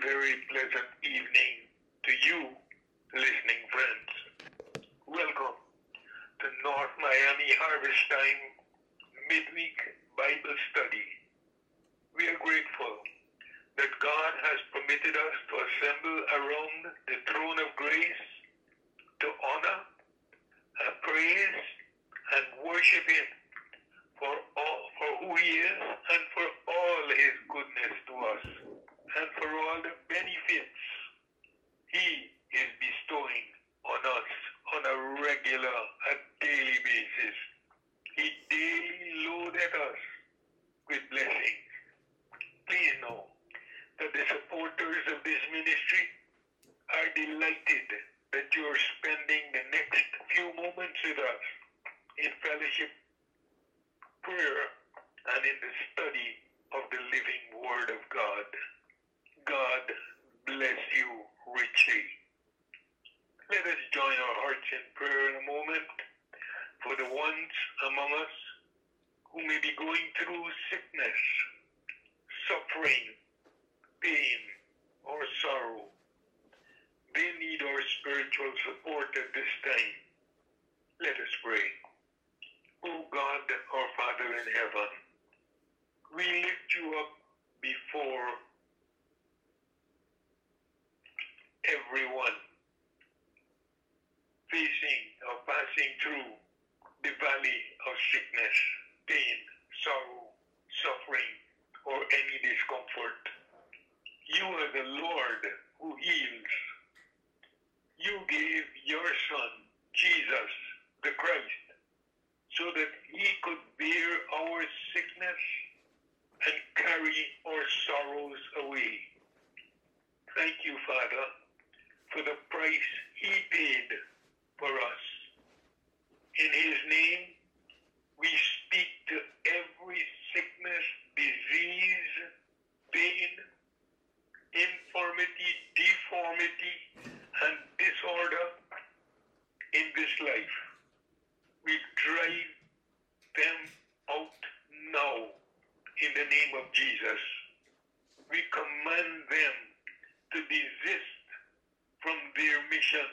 very pleasant evening to you, listening friends. Welcome to North Miami Harvest Time Midweek Bible Study. We are grateful that God has permitted us to assemble around the throne of grace to honor, praise, and worship Him for all for who He is and for all His goodness to us and for all the benefits He is bestowing on us on a regular, a daily basis. He daily loaded us with blessings. Please know that the supporters of this ministry are delighted that you are spending the next few moments with us in fellowship, prayer, and in the study of the living Word of God. God bless you richly. Let us join our hearts in prayer in a moment for the ones among us who may be going through sickness, suffering, pain, or sorrow. They need our spiritual support at this time. Let us pray. O God, our Father in heaven, we lift you up before everyone facing or passing through the valley of sickness, pain, sorrow, suffering, or any discomfort. You are the Lord who heals. You gave your Son, Jesus, the Christ, so that he could bear our sickness and carry our sorrows away. Thank you, Father, for the price he paid for us. In his name, we speak to every sickness, disease, pain, infirmity, deformity, and disorder in this life. We drive them out now in the name of Jesus. We command them to desist from their mission.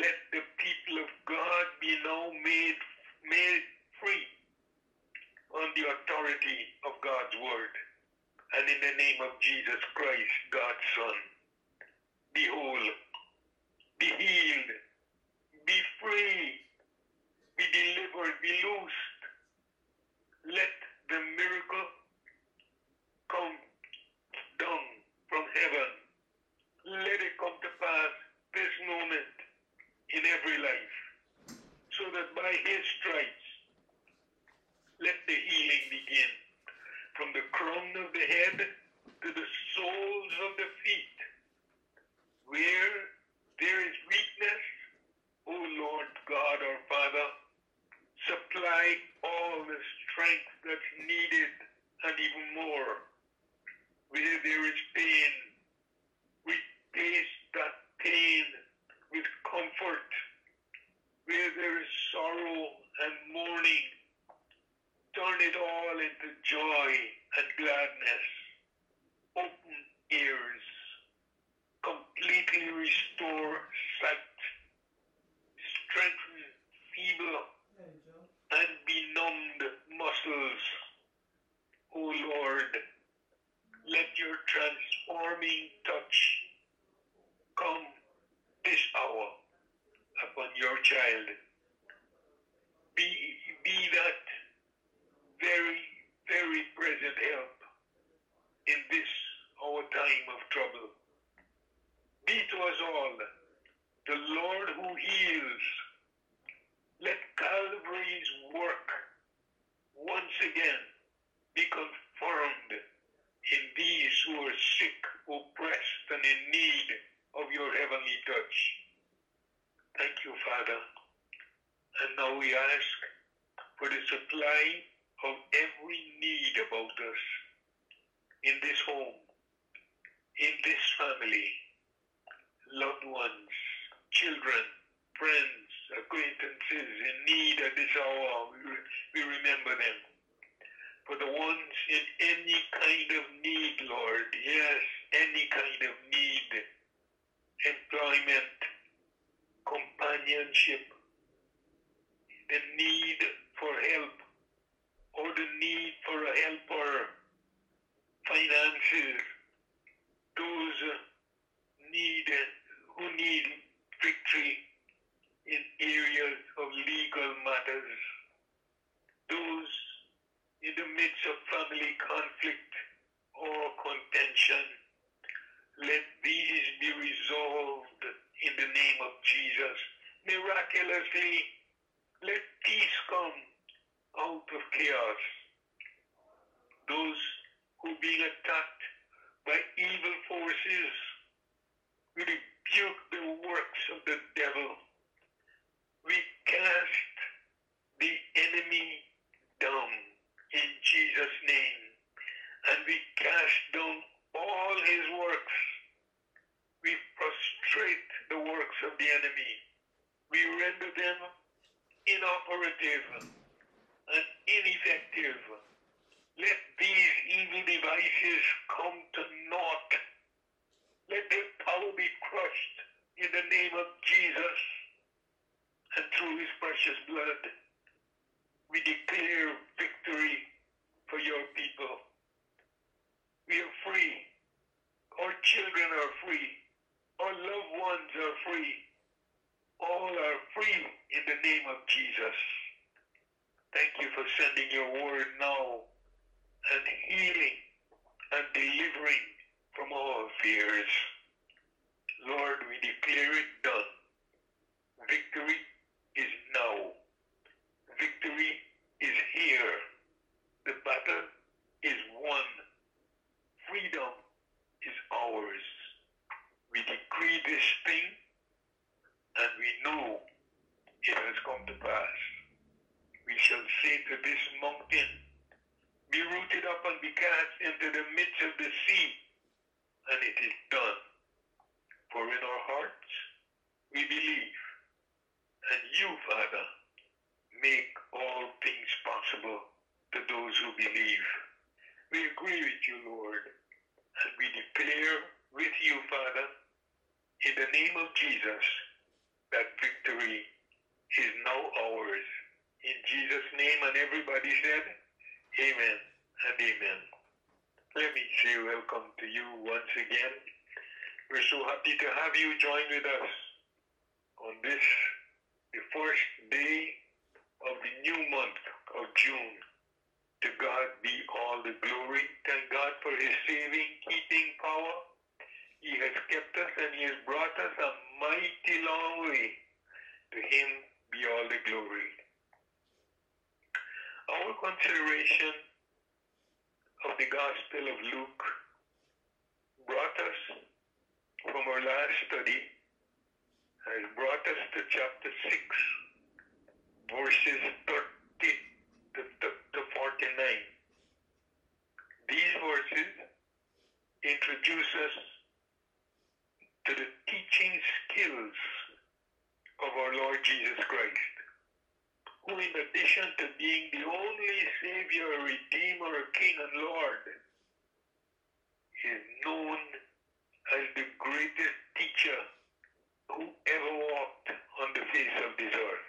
Let the people of God be now made, made free on the authority of God's word. And in the name of Jesus Christ, God's Son, be whole, be healed, be free, be delivered, be loosed. Let the miracle come down from heaven. Let it come to pass this moment in every life, so that by his stripes, let the healing begin from the crown of the head to the soles of the feet. Where there is weakness, O Lord God our Father, supply all the strength that's needed and even more. Where there is pain, replace that pain with comfort. Where there is sorrow and mourning, turn it all into joy and gladness. Open ears, completely restore sight, strengthen feeble and benumbed muscles. O Lord, let your transforming touch come this hour upon your child. Be, be that very, very present help in this our time of trouble. Be to us all the Lord who heals. Let Calvary's work once again be confirmed in these who are sick, oppressed, and in need of your heavenly touch. Thank you, Father. And now we ask for the supply of every need about us in this home, in this family, loved ones, children, friends, acquaintances in need at this hour. We, remember them. For the ones in any kind of need, Lord, yes, any kind of need, employment, companionship, the need for help, or the need for a helper, finances, those need who need victory in areas of legal matters, those in the midst of family conflict or contention, let these be resolved in the name of Jesus. Miraculously, let peace come out of chaos. Those who being attacked by evil forces, we rebuke the works of the devil. We cast the enemy down in Jesus' name, and we cast down all his works. We prostrate the works of the enemy. We render them inoperative and ineffective. Let these evil devices come to naught. Let their power be crushed in the name of Jesus. And through his precious blood, we declare victory for your people. We are free. Our children are free. Our loved ones are free. All are free in the name of Jesus. Thank you for sending your word now and healing and delivering from all fears. Lord, we declare it done. Victory is now. Victory is here. The battle is won. Freedom is ours. We decree this thing and we know it has come to pass. We shall say to this mountain, be rooted up and be cast into the midst of the sea, and it is done. For in our hearts we believe, and you, Father, make all things possible to those who believe. We agree with you, Lord, and we declare with you, Father, in the name of Jesus, that victory is now ours. In Jesus' name, and everybody said, Amen and Amen. Let me say welcome to you once again. We're so happy to have you join with us on this, the first day of the new month of June. To God be all the glory. Thank God for his saving, keeping power. He has kept us and he has brought us a mighty long way. To him be all the glory. Our consideration of the Gospel of Luke brought us from our last study, has brought us to chapter 6, verses 30 to, to, to 49. These verses introduce us to the teaching skills of our Lord Jesus Christ, who, in addition to being the only Savior, Redeemer, King, and Lord, is known as the greatest teacher who ever walked on the face of this earth.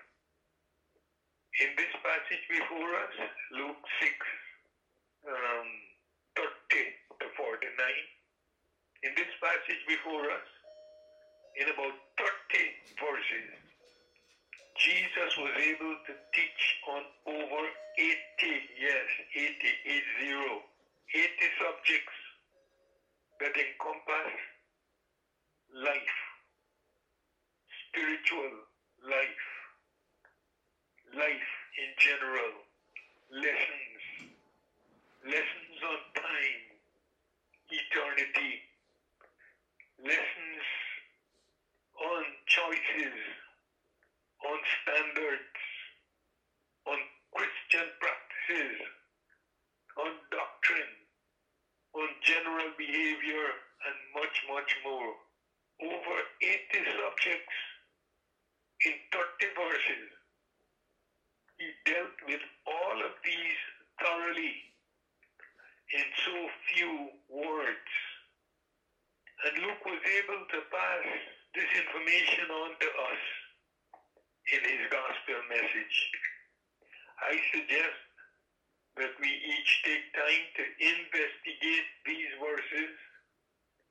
In this passage before us, Luke 6, um, 30 to 49, in this passage before us, in about 30 verses, Jesus was able to teach on over 80, yes, 80, 80, 80 subjects that encompass life, spiritual life, life in general, lessons, lessons on time, eternity, lessons on choices, on standards, on Christian practices, on doctrine, on general behavior, and much, much more. Over 80 subjects in 30 verses. He dealt with all of these thoroughly in so few words. And Luke was able to pass this information on to us in his gospel message. I suggest that we each take time to investigate these verses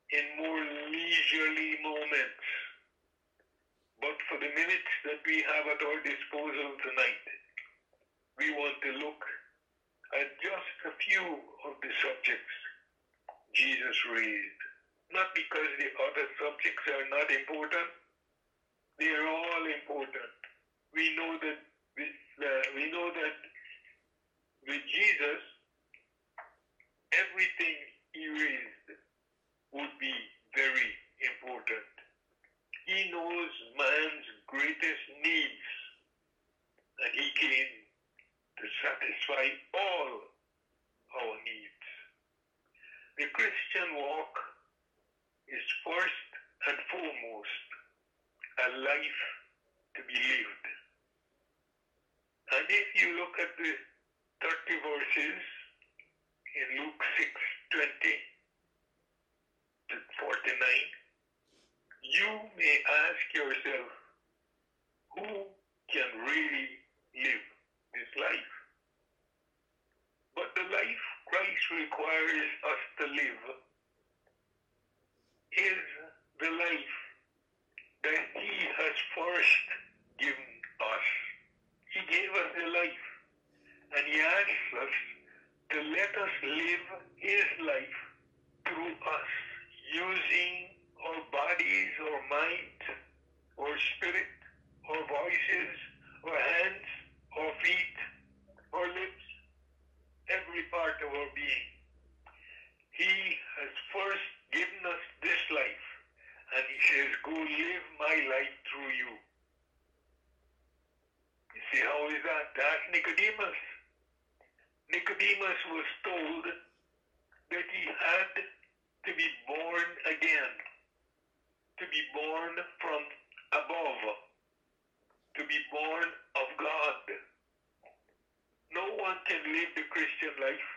in more leisurely moments. But for the minutes that we have at our disposal tonight, we want to look at just a few of the subjects Jesus raised. Not because the other subjects are not important, they are all important. We know that with, uh, we know that with Jesus, everything he raised would be very important. He knows man's greatest needs, and he came to satisfy all our needs. The Christian walk is first and foremost a life to be lived. And if you look at the 30 verses in Luke 6 20 to 49, you may ask yourself, who can really live this life? But the life Christ requires us to live is the life that He has first given us. He gave us the life, and He asks us to let us live His life through us, using our bodies, our minds, our spirit, our voices, our hands, our feet, our lips, every part of our being. He has first given us this life, and Go live my life through you. You see, how is that? Ask Nicodemus. Nicodemus was told that he had to be born again, to be born from above, to be born of God. No one can live the Christian life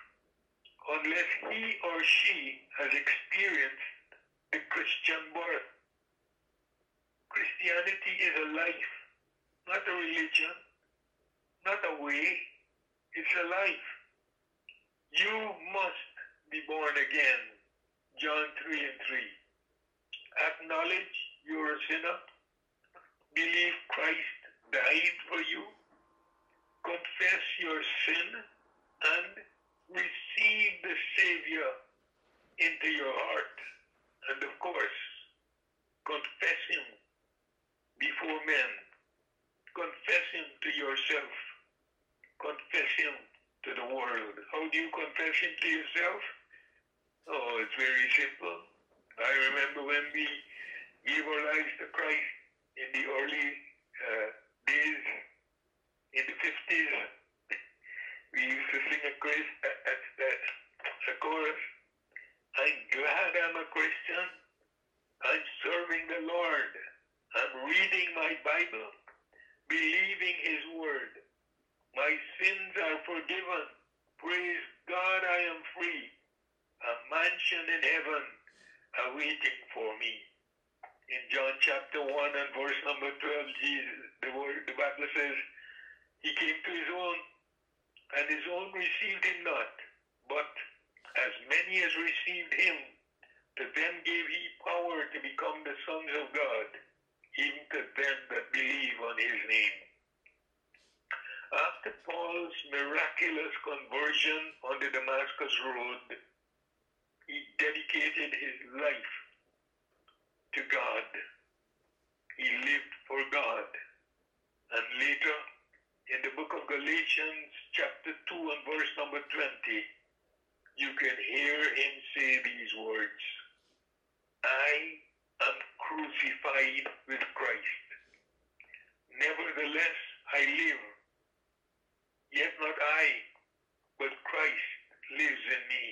unless he or she has experienced the Christian birth. Christianity is a life, not a religion, not a way, it's a life. You must be born again. John 3 and 3. Acknowledge you're a sinner. Believe Christ died for you. Confess your sin and receive the Savior into your heart. And of course, confess Him before men. Confess Him to yourself. Confess Him to the world. How do you confess Him to yourself? Oh, it's very simple. I remember when we gave our lives to Christ in the early uh, days, in the 50s, we used to sing a, Chris, a, a, a chorus. I'm glad I'm a Christian. I'm serving the Lord. I'm reading my Bible, believing His Word. My sins are forgiven. Praise God, I am free. A mansion in heaven awaiting for me. In John chapter 1 and verse number 12, Jesus, the word, the Bible says, He came to His own, and His own received Him not. But as many as received Him, to them gave He power to become the sons of God, even to them that believe on His name. After Paul's miraculous conversion on the Damascus Road, he dedicated his life to God. He lived for God. And later, in the book of Galatians, chapter 2 and verse number 20, you can hear him say these words I am crucified with Christ. Nevertheless, I live. Yet not I, but Christ lives in me.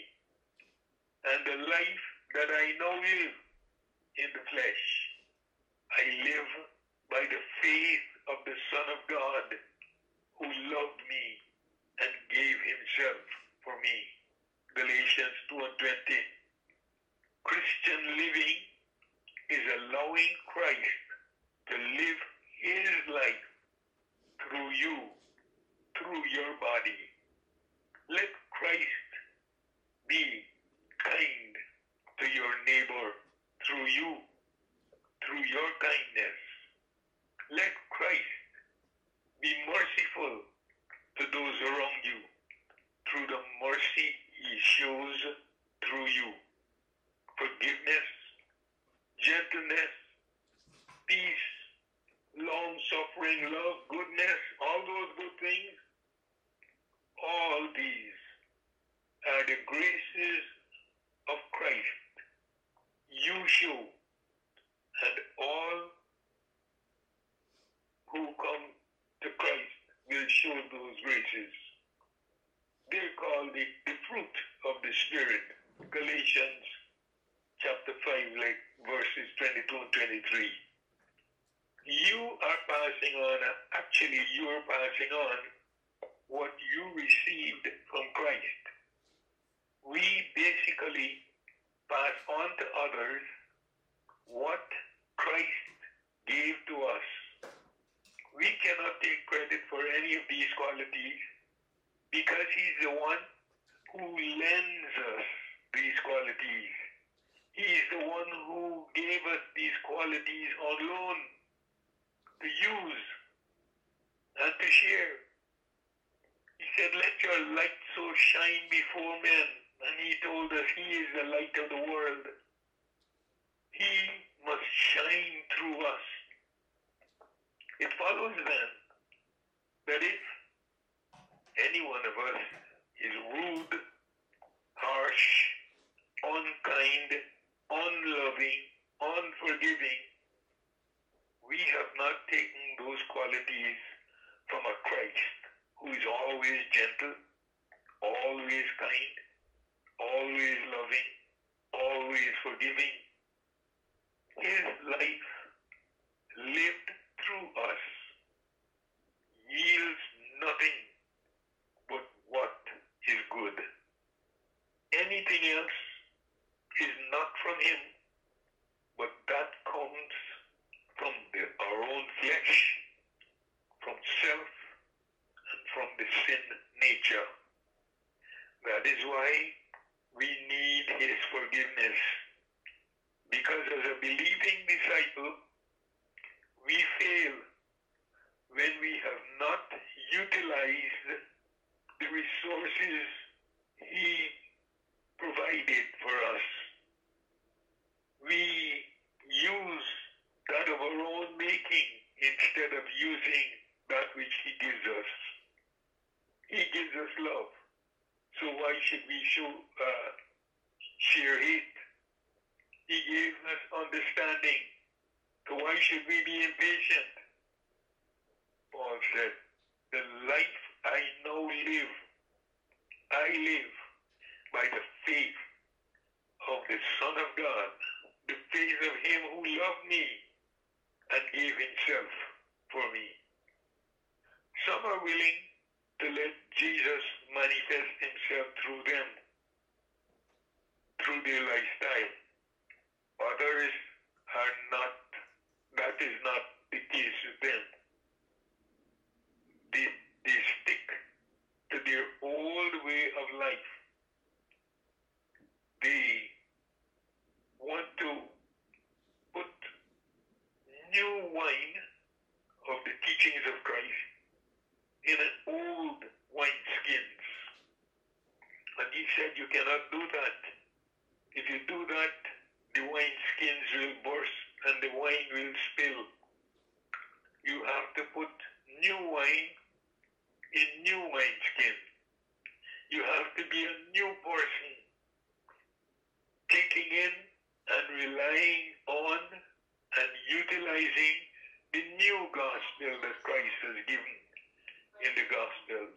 And the life that I now live in the flesh, I live by the faith of the Son of God who loved me and gave himself for me. Galatians 2 and 20. Christian living is allowing Christ to live his life through you, through your body. Let Christ be kind to your neighbor through you, through your kindness. Let Christ be merciful to those around you through the mercy he shows through you. Forgiveness, gentleness, peace, long suffering, love, goodness, all those good things, all these are the graces of Christ you show, and all who come to Christ will show those graces. They're called the, the fruit of the Spirit. Galatians chapter 5, like verses 22 and 23. You are passing on, actually, you are passing on what you received from Christ. We basically pass on to others what Christ gave to us. We cannot take credit for any of these qualities because He's the one who lends us these qualities. He's the one who gave us these qualities on loan to use and to share. He said, Let your light so shine before men. And he told us he is the light of the world. He must shine through us. It follows then that if any one of us is rude, harsh, unkind, unloving, unforgiving, we have not taken those qualities from a Christ who is always gentle, always kind, always loving, always forgiving. His life lived through us yields nothing but what is good. Anything else is not from him, but that comes from the, our own flesh, from self, and from the sin nature. That is why we need his forgiveness. Because as a believing disciple, we fail when we have not utilized the resources he provided for us. We use that of our own making instead of using that which he gives us. He gives us love. So why should we show uh, share hate? He gave us understanding. So why should we be impatient? Paul said, The life I now live, I live by the faith of the Son of God, the faith of Him who loved me and gave Himself for me. Some are willing to let Jesus manifest Himself through them, through their lifestyle. Others are not, that is not the case with them. They, they stick to their old way of life. They want to put new wine of the teachings of Christ in an old wine skins. And he said you cannot do that. If you do that, the wine skins will burst and the wine will spill. You have to put new wine in new wineskin. You have to be a new person, taking in and relying on and utilizing the new gospel that Christ has given in the gospels.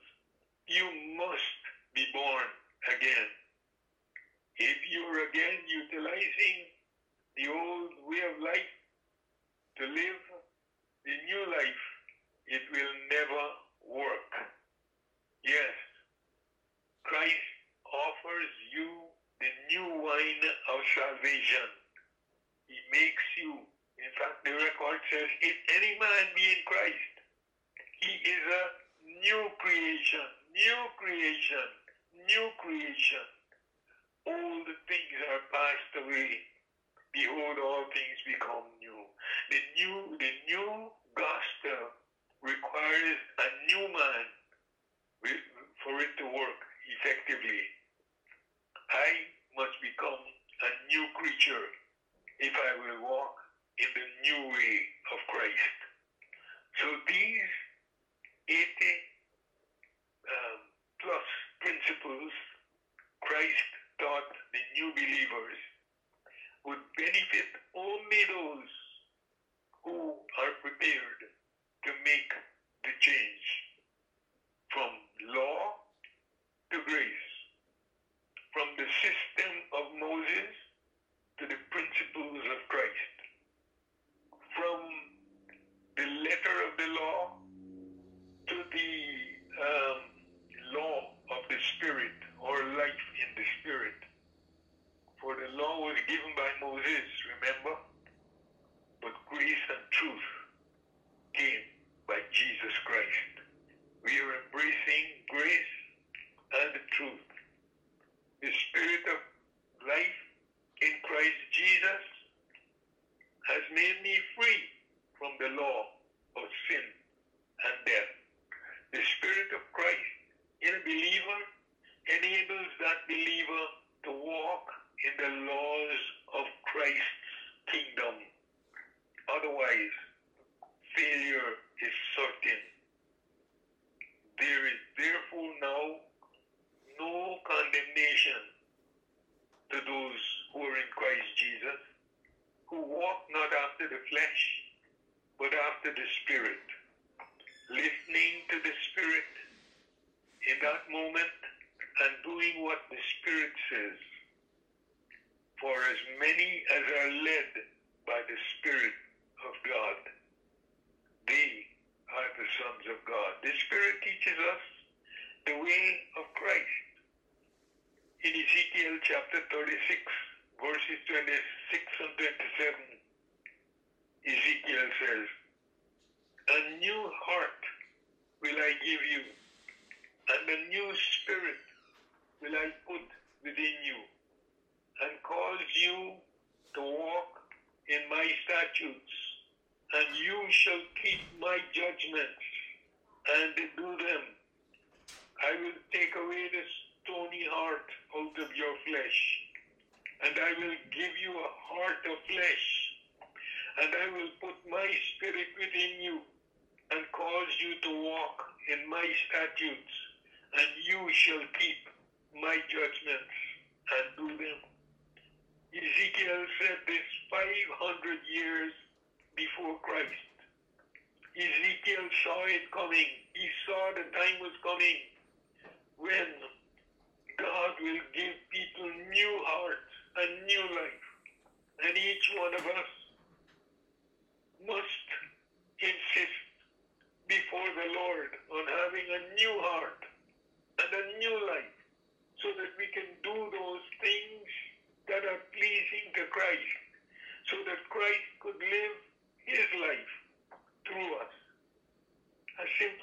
You must be born again. If you're again utilizing the old way of life to live the new life, it will never work. Yes, Christ offers you the new wine of salvation. He makes you the record says, if any man be in Christ, he is a new creation, new creation, new creation. Old things are passed away. Behold, all things become new. The new, the new gospel requires a new man for it to work effectively. I must become a new creature if I will walk in the new way of Christ. So these 80 um, plus principles Christ taught the new believers would benefit only those who are prepared to make the change from law to grace, from the system of Moses to the principles of Christ, from the letter of the law to the um, law of the Spirit or life in the Spirit. For the law was given by Moses, remember? But grace and truth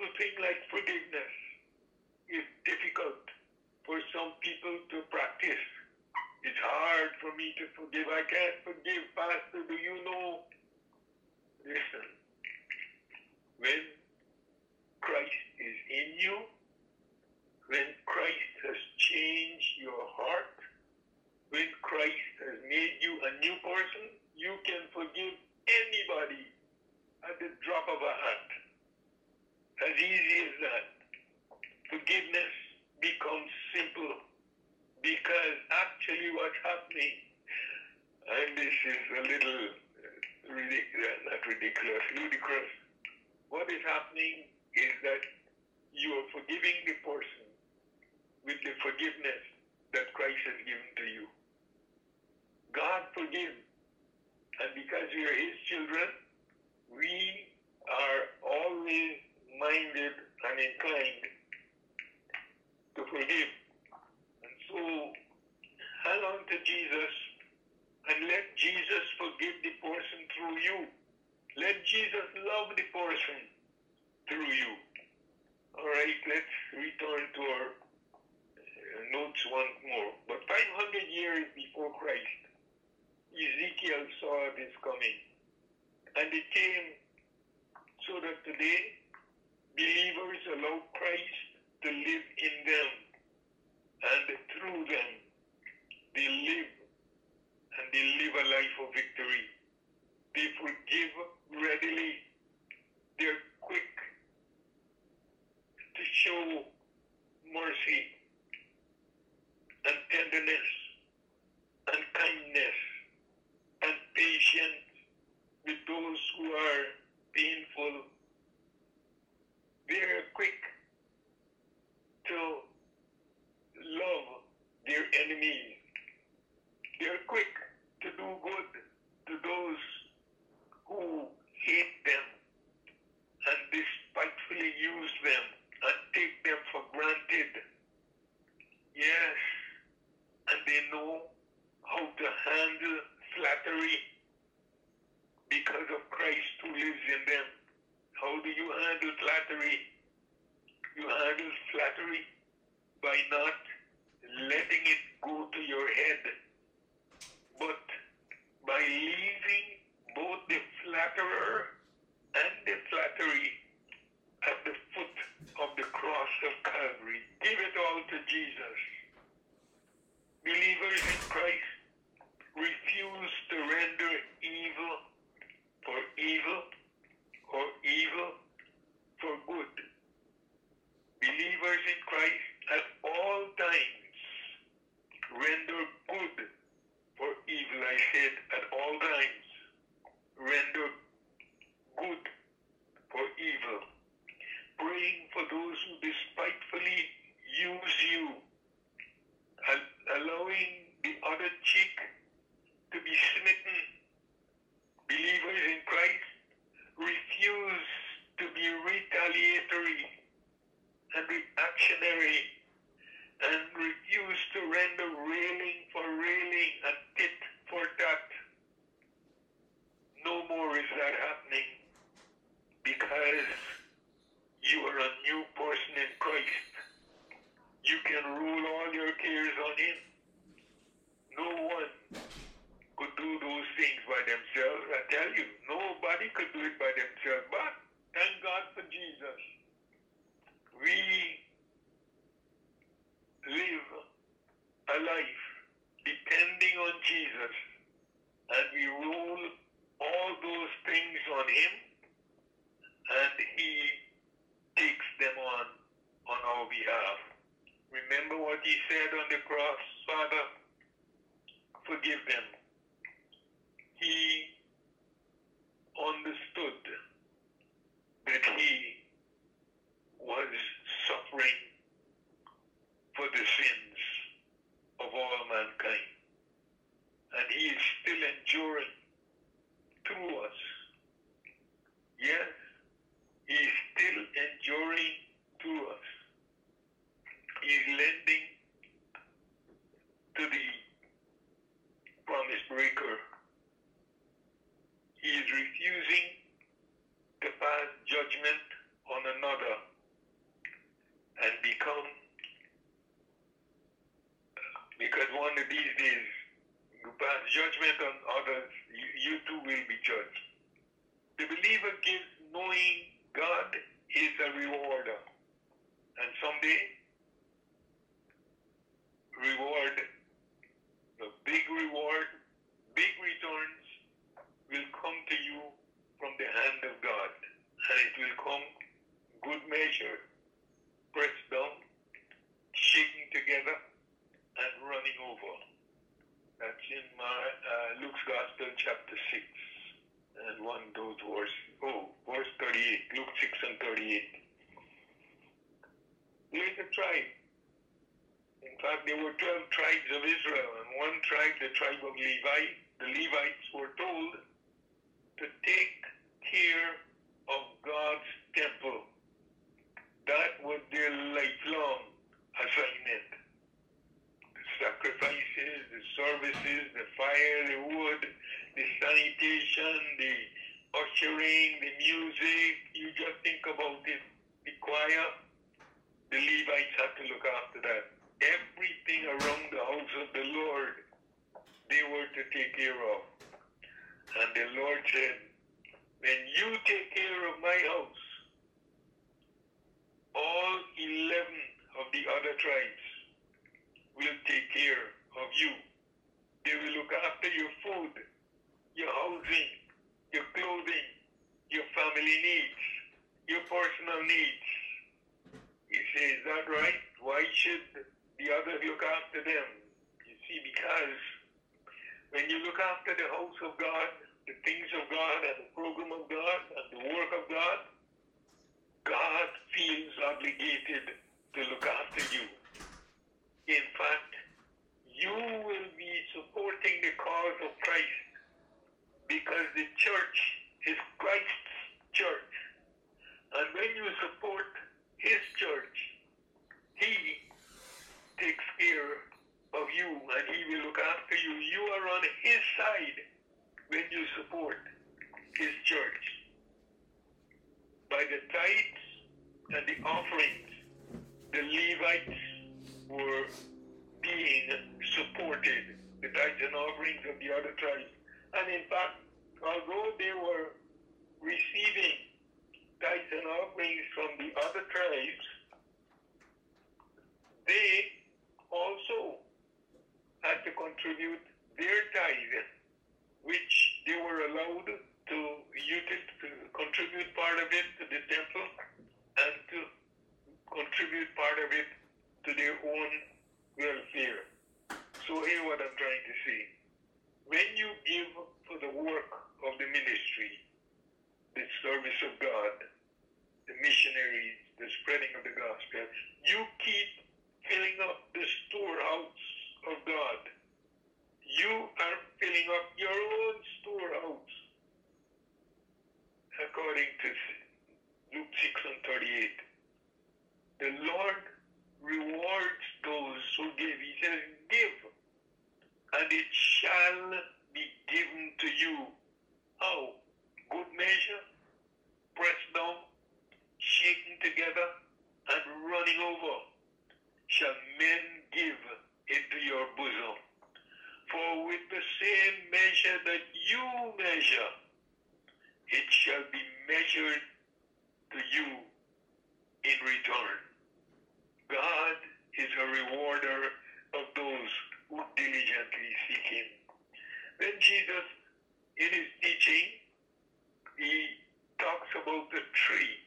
simple thing like forgiveness is difficult for some people to practice. It's hard for me to forgive. I can't forgive, Pastor. Do you know? Listen, when Christ is in you, when Christ has changed your heart, when Christ has made you a new person, you can forgive anybody at the drop of a hat. As easy as that. Forgiveness becomes simple because actually what's happening, and this is a little ridiculous, not ridiculous, ludicrous. What is happening is that you are forgiving the person with the forgiveness that Christ has given to you. God forgives. And because we are his children, we are always minded and inclined to forgive. And so hang on to Jesus and let Jesus forgive the person through you Let Jesus love the person through you. All right, let's return to our uh, notes once more. But 500 years before Christ, Ezekiel saw this coming. And it came so that today believers allow Christ to live in them. And through them, they live and they live a life of victory. They forgive readily. They're quick to show mercy and tenderness and kindness and patience with those who are painful. They're quick to love their enemies. They're quick to do good to those who hate them and despitefully use them and take them for granted. Yes, and they know how to handle flattery because of Christ who lives in them. How do you handle flattery? You handle flattery by not letting it go to your head, but by leaving both the flatterer and the flattery at the foot of the cross of Calvary. Give it all to Jesus. Believers in Christ refuse to render evil for evil or evil for good. Believers in Christ at all times render good for evil. I said at all times render good for evil. Praying for those who despitefully use you, and allowing the other cheek to be smitten. Believers in Christ refuse to be retaliatory and reactionary and refuse to render railing for railing and tit for tat. No more is that happening because you are a new person in Christ. You can rule all your cares on Him. No one could do those things by themselves. I tell you, nobody could do it by themselves. But thank God for Jesus. We live a life depending on Jesus and we rule all those things on Him and He takes them on on our behalf. Remember what He said on the cross, Father, forgive them. He understood that He was suffering for the sins of all mankind. And he is still enduring through us. Yes, he is still enduring through us. He is lending to the promise breaker. He is refusing to pass judgment on another and become because one of these days you pass judgment on others, you, you too will be judged. The believer gives knowing God is a rewarder. And someday, reward, the big reward, big returns will come to you from the hand of God. And it will come good measure, pressed down, shaking together, and running over. That's in my uh, Luke's Gospel, chapter 6, and one of those verses. Oh, verse 38, Luke 6 and 38. There's a tribe. In fact, there were 12 tribes of Israel, and one tribe, the tribe of Levi, the Levites were told to take care of God's temple. That was their lifelong assignment The sacrifices, the services, the fire, the wood, the sanitation, the ushering, the music, you just think about it. The choir, the Levites had to look after that. Everything around the house of the Lord, they were to take care of. And the Lord said, when you take care of my house, all 11 of the other tribes will take care of you. They will look after your food, your housing, your clothing, your family needs, your personal needs. He says, is that right? Why should the others look after them? You see, because when you look after the house of God, the things of God and the program of God and the work of God, God feels obligated to look after you. In fact, you will be supporting the cause of Christ because the church is Christ's church. And when you support his church, he takes care of you and he will look after you. You are on his side when you support his church. By the tithes and the offerings, the Levites were being supported, the tithes and offerings of the other tribes. And in fact, although they were receiving tithes and offerings from the other tribes, they also had to contribute their tithe, which they were allowed to use it to contribute part of it to the temple and to contribute part of it to their own welfare. So here what I'm trying to say. When you give for the work of the ministry, the service of God, the missionaries, the spreading of the gospel, you keep filling up the storehouse of God. You are filling up your own storehouse. According to Luke 6 and 38. The Lord rewards those who give. He says, give, and it shall be given to you. How? Good measure, pressed down, shaken together, and running over, shall men give into your bosom. For with the same measure that you measure, it shall be measured to you in return. God is a rewarder of those who diligently seek Him. Then Jesus, in His teaching, He talks about the tree.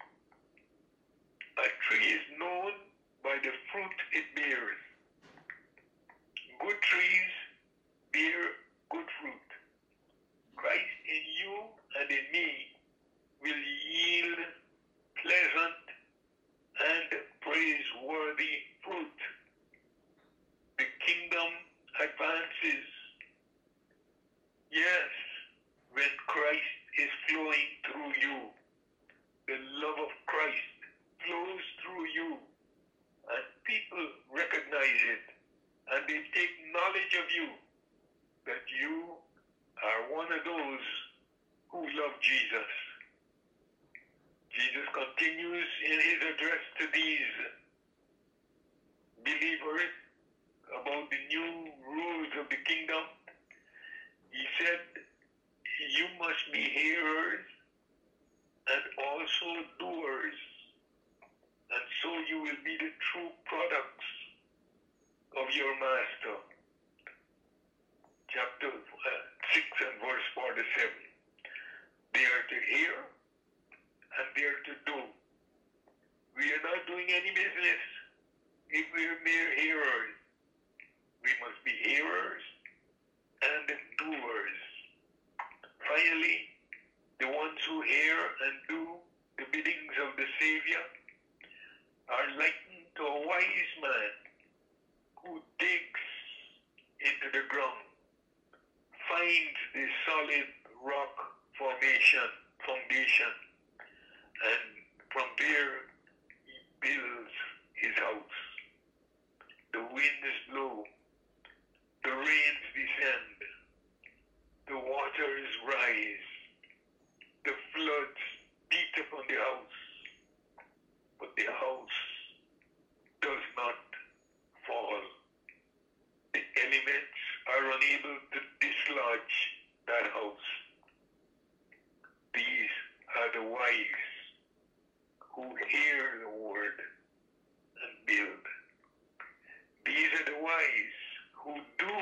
A tree is known by the fruit it bears. Good trees bear good fruit. Christ in you and in me will yield pleasant and praiseworthy fruit. The kingdom advances. Yes, when Christ is flowing through you, the love of Christ flows through you, and people recognize it, and they take knowledge of you that you are one of those who love Jesus. Jesus continues in his address to these believers about the new rules of the kingdom. He said, You must be hearers and also doers, and so you will be the true products of your master. Chapter uh, 6 and verse 47. They are to hear and they are to do. We are not doing any business if we are mere hearers. We must be hearers and doers. Finally, the ones who hear and do the biddings of the Savior are likened to a wise man who digs into the ground, finds the solid rock formation, foundation, and from there he builds his house. The winds blew. the rains descend, the waters rise, the floods beat upon the house, but the house does not fall. The elements are unable to dislodge that house. These are the wise who hear the word and build. These are the wise who do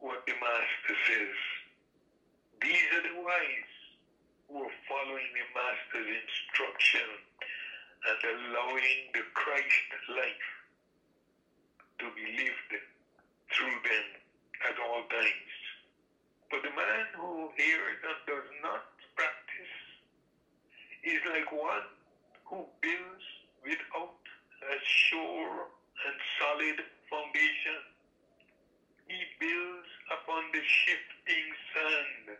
what the Master says. These are the wise who are following the Master's instruction and allowing the Christ life to be lived through them at all times. But the man who hears and does not practice is like one who builds without a sure solid foundation. He builds upon the shifting sand,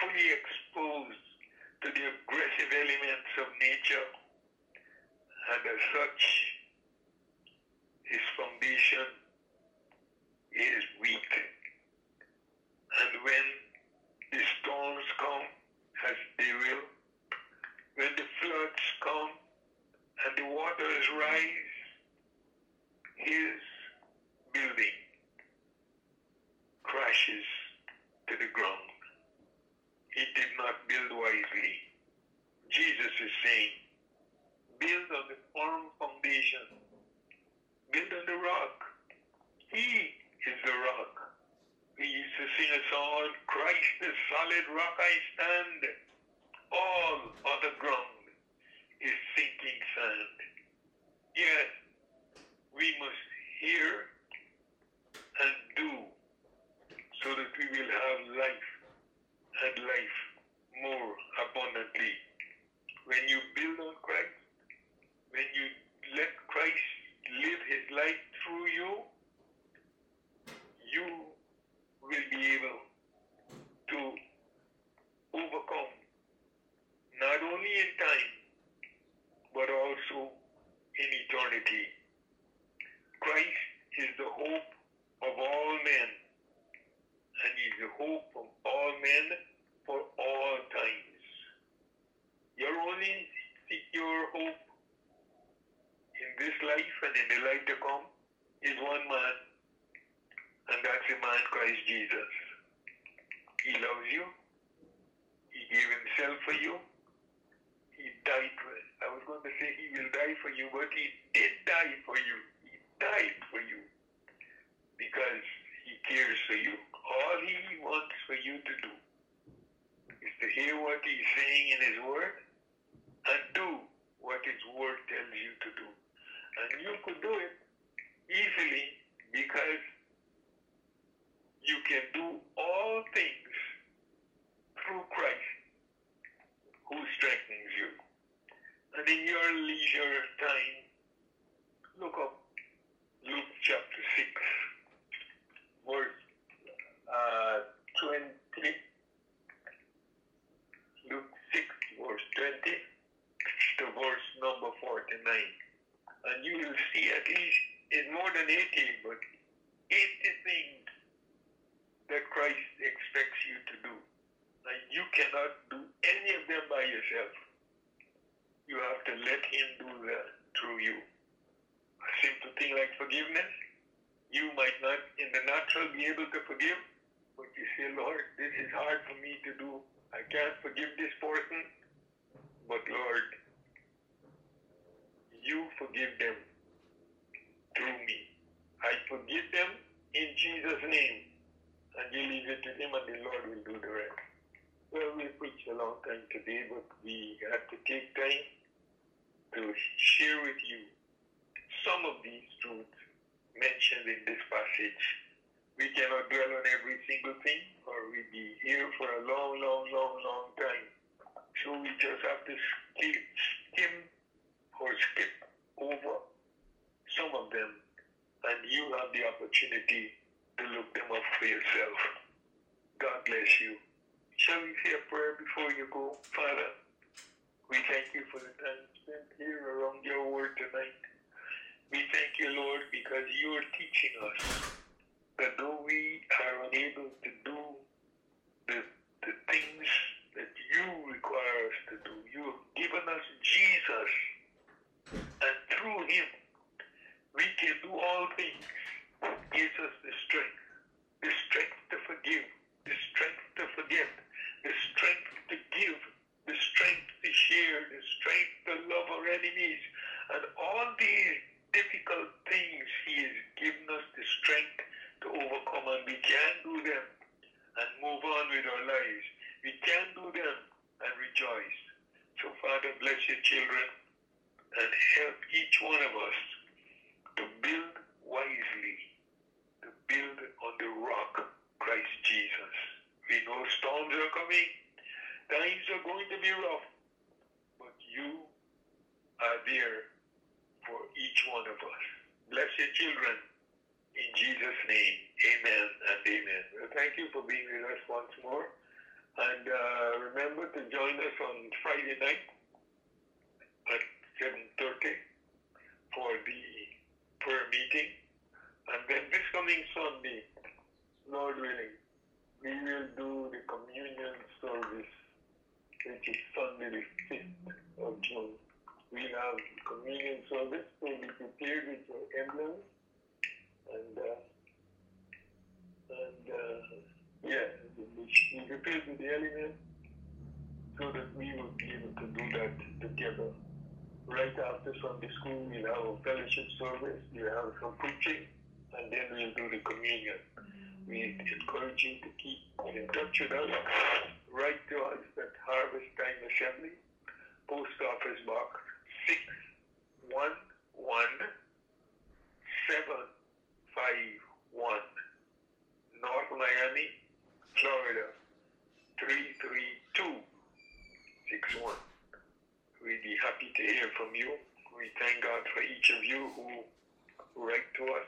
fully exposed to the aggressive elements of nature, and as such, his foundation is weak. And when the storms come, as they will, when the floods come and the waters rise, his building crashes to the ground. He did not build wisely. Jesus is saying, build on the firm foundation. Build on the rock. He is the rock. We used to sing a song, Christ the solid rock I stand. All other ground is sinking sand. Yes, we must hear and do so that we will have life and life more abundantly. When you build on Christ, when you let Christ live his life through you, you will be able to overcome not only in time but also in eternity. Christ is the hope of all men, and He is the hope of all men for all times. Your only secure hope in this life and in the life to come is one man, and that's the man Christ Jesus. He loves you. He gave himself for you. He died for I was going to say he will die for you, but he did die for you. He died for you because he cares for you. All he wants for you to do is to hear what he's saying in his word and do what his word tells you to do. And you could do it easily because you can do all things through Christ who strengthens you. And in your leisure time, look up Luke chapter 6, verse uh, 20. Luke 6, verse 20 to verse number 49. And you will see at least, it's more than 80, but 80 things that Christ expects you to do. And you cannot do any of them by yourself. You have to let Him do that through you. A simple thing like forgiveness, you might not in the natural be able to forgive, but you say, Lord, this is hard for me to do. I can't forgive this person, but Lord, you forgive them through me. I forgive them in Jesus' name, and you leave it to Him, and the Lord will do the rest. Well, we preached a long time today, but we have to take time to share with you some of these truths mentioned in this passage. We cannot dwell on every single thing, or we'd be here for a long, long, long, long time. So we just have to skip, skim or skip over some of them, and you have the opportunity to look them up for yourself. God bless you. Shall we say a prayer before you go? Father, we thank you for the time spent here around your word tonight. We thank you, Lord, because you are teaching us that though we are unable to do the, the things that you require us to do, you have given us Jesus. And through him, we can do all things. Gives us the strength, the strength to forgive, the strength to forget, the strength to give, the strength to share, the strength to love our enemies. And all these difficult things, He has given us the strength to overcome, and we can do them and move on with our lives. We can do them and rejoice. So, Father, bless your children and help each one of us to build wisely, to build on the rock, Christ Jesus. We know storms are coming times are going to be rough, but you are there for each one of us. Bless your children. In Jesus' name, amen and amen. Well, thank you for being with us once more. And uh, remember to join us on Friday night at 7.30 for the prayer meeting. And then this coming Sunday, Lord willing, we will do the communion service, which is Sunday the 5th of June. We'll have communion service, so be prepared with your emblems. And, uh, and uh, yeah, we prepared with the elements so that we will be able to do that together. Right after Sunday school, we'll have a fellowship service, we'll have some preaching, and then we'll do the communion. We encourage you to keep in touch with us. Write to us at Harvest Time Assembly, Post Office Box 611-751, North Miami, Florida 33261. We'd be happy to hear from you. We thank God for each of you who write to us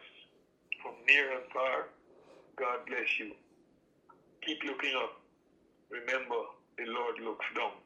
from near and far. God bless you. Keep looking up. Remember, the Lord looks down.